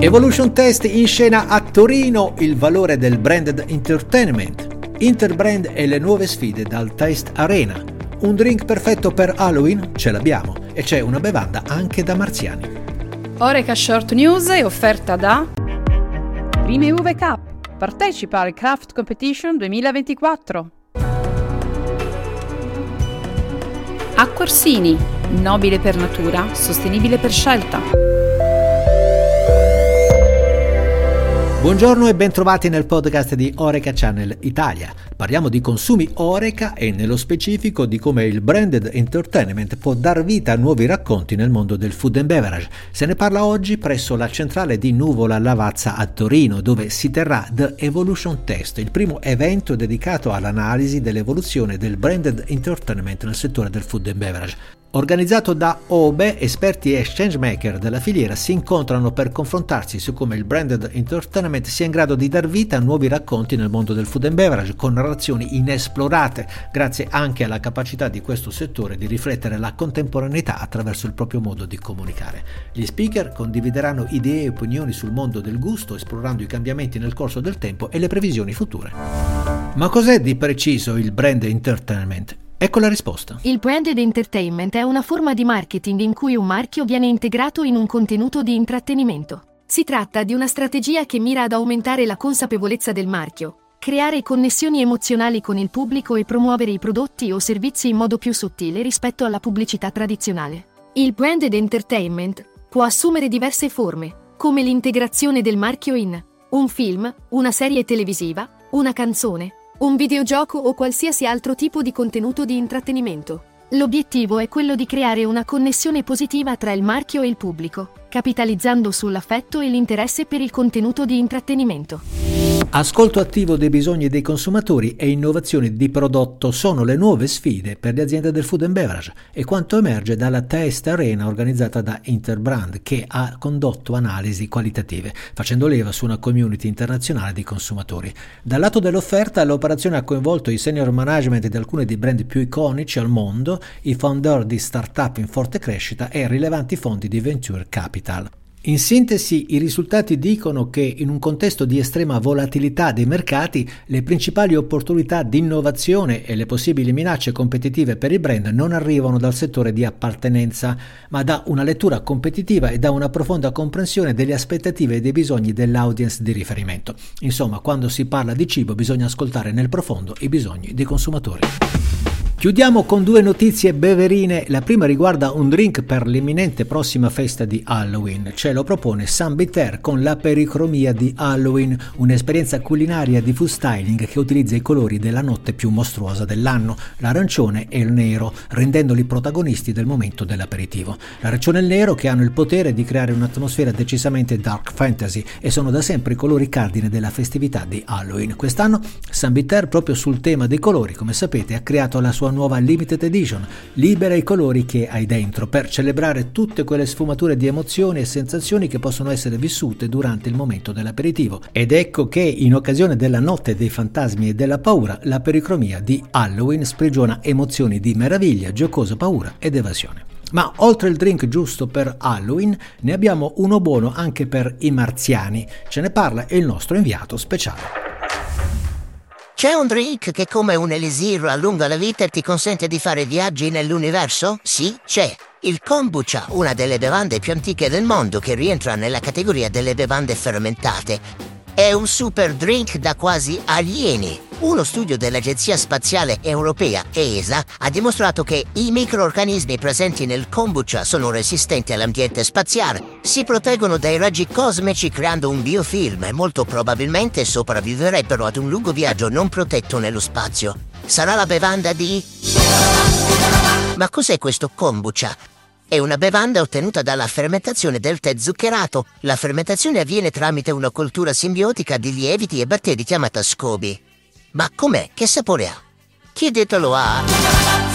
Evolution Test in scena a Torino, il valore del branded entertainment. Interbrand e le nuove sfide dal Test Arena. Un drink perfetto per Halloween? Ce l'abbiamo. E c'è una bevanda anche da marziani. Oreca Short News è offerta da Prime Uve Cup. Partecipa al Craft Competition 2024. Acquarsini. Nobile per natura, sostenibile per scelta. Buongiorno e bentrovati nel podcast di Oreca Channel Italia. Parliamo di consumi Oreca e nello specifico di come il branded entertainment può dar vita a nuovi racconti nel mondo del food and beverage. Se ne parla oggi presso la centrale di Nuvola Lavazza a Torino, dove si terrà The Evolution Test, il primo evento dedicato all'analisi dell'evoluzione del branded entertainment nel settore del food and beverage. Organizzato da OBE, esperti e exchange maker della filiera si incontrano per confrontarsi su come il branded entertainment sia in grado di dar vita a nuovi racconti nel mondo del food and beverage con narrazioni inesplorate, grazie anche alla capacità di questo settore di riflettere la contemporaneità attraverso il proprio modo di comunicare. Gli speaker condivideranno idee e opinioni sul mondo del gusto, esplorando i cambiamenti nel corso del tempo e le previsioni future. Ma cos'è di preciso il brand entertainment? Ecco la risposta. Il branded entertainment è una forma di marketing in cui un marchio viene integrato in un contenuto di intrattenimento. Si tratta di una strategia che mira ad aumentare la consapevolezza del marchio, creare connessioni emozionali con il pubblico e promuovere i prodotti o servizi in modo più sottile rispetto alla pubblicità tradizionale. Il branded entertainment può assumere diverse forme, come l'integrazione del marchio in un film, una serie televisiva, una canzone, un videogioco o qualsiasi altro tipo di contenuto di intrattenimento. L'obiettivo è quello di creare una connessione positiva tra il marchio e il pubblico, capitalizzando sull'affetto e l'interesse per il contenuto di intrattenimento. Ascolto attivo dei bisogni dei consumatori e innovazioni di prodotto sono le nuove sfide per le aziende del food and beverage e quanto emerge dalla Test Arena organizzata da Interbrand che ha condotto analisi qualitative facendo leva su una community internazionale di consumatori. Dal lato dell'offerta l'operazione ha coinvolto i senior management di alcuni dei brand più iconici al mondo, i founder di start-up in forte crescita e rilevanti fondi di venture capital. In sintesi, i risultati dicono che in un contesto di estrema volatilità dei mercati, le principali opportunità di innovazione e le possibili minacce competitive per il brand non arrivano dal settore di appartenenza, ma da una lettura competitiva e da una profonda comprensione delle aspettative e dei bisogni dell'audience di riferimento. Insomma, quando si parla di cibo bisogna ascoltare nel profondo i bisogni dei consumatori. Chiudiamo con due notizie beverine. La prima riguarda un drink per l'imminente prossima festa di Halloween. Ce lo propone San Bitter con la pericromia di Halloween, un'esperienza culinaria di food styling che utilizza i colori della notte più mostruosa dell'anno, l'arancione e il nero, rendendoli protagonisti del momento dell'aperitivo. L'arancione e il nero che hanno il potere di creare un'atmosfera decisamente dark fantasy e sono da sempre i colori cardine della festività di Halloween. Quest'anno San Bitter, proprio sul tema dei colori, come sapete, ha creato la sua sua nuova limited edition, libera i colori che hai dentro per celebrare tutte quelle sfumature di emozioni e sensazioni che possono essere vissute durante il momento dell'aperitivo. Ed ecco che in occasione della notte dei fantasmi e della paura, la pericromia di Halloween sprigiona emozioni di meraviglia, giocosa paura ed evasione. Ma oltre il drink giusto per Halloween, ne abbiamo uno buono anche per i marziani. Ce ne parla il nostro inviato speciale. C'è un drink che come un elisir allunga la vita e ti consente di fare viaggi nell'universo? Sì, c'è. Il kombucha, una delle bevande più antiche del mondo che rientra nella categoria delle bevande fermentate. È un super drink da quasi alieni. Uno studio dell'Agenzia Spaziale Europea, ESA, ha dimostrato che i microorganismi presenti nel kombucha sono resistenti all'ambiente spaziale, si proteggono dai raggi cosmici creando un biofilm e molto probabilmente sopravviverebbero ad un lungo viaggio non protetto nello spazio. Sarà la bevanda di... Ma cos'è questo kombucha? È una bevanda ottenuta dalla fermentazione del tè zuccherato. La fermentazione avviene tramite una coltura simbiotica di lieviti e batteri chiamata SCOBY. Ma com'è? Che sapore ha? Chiedetelo a...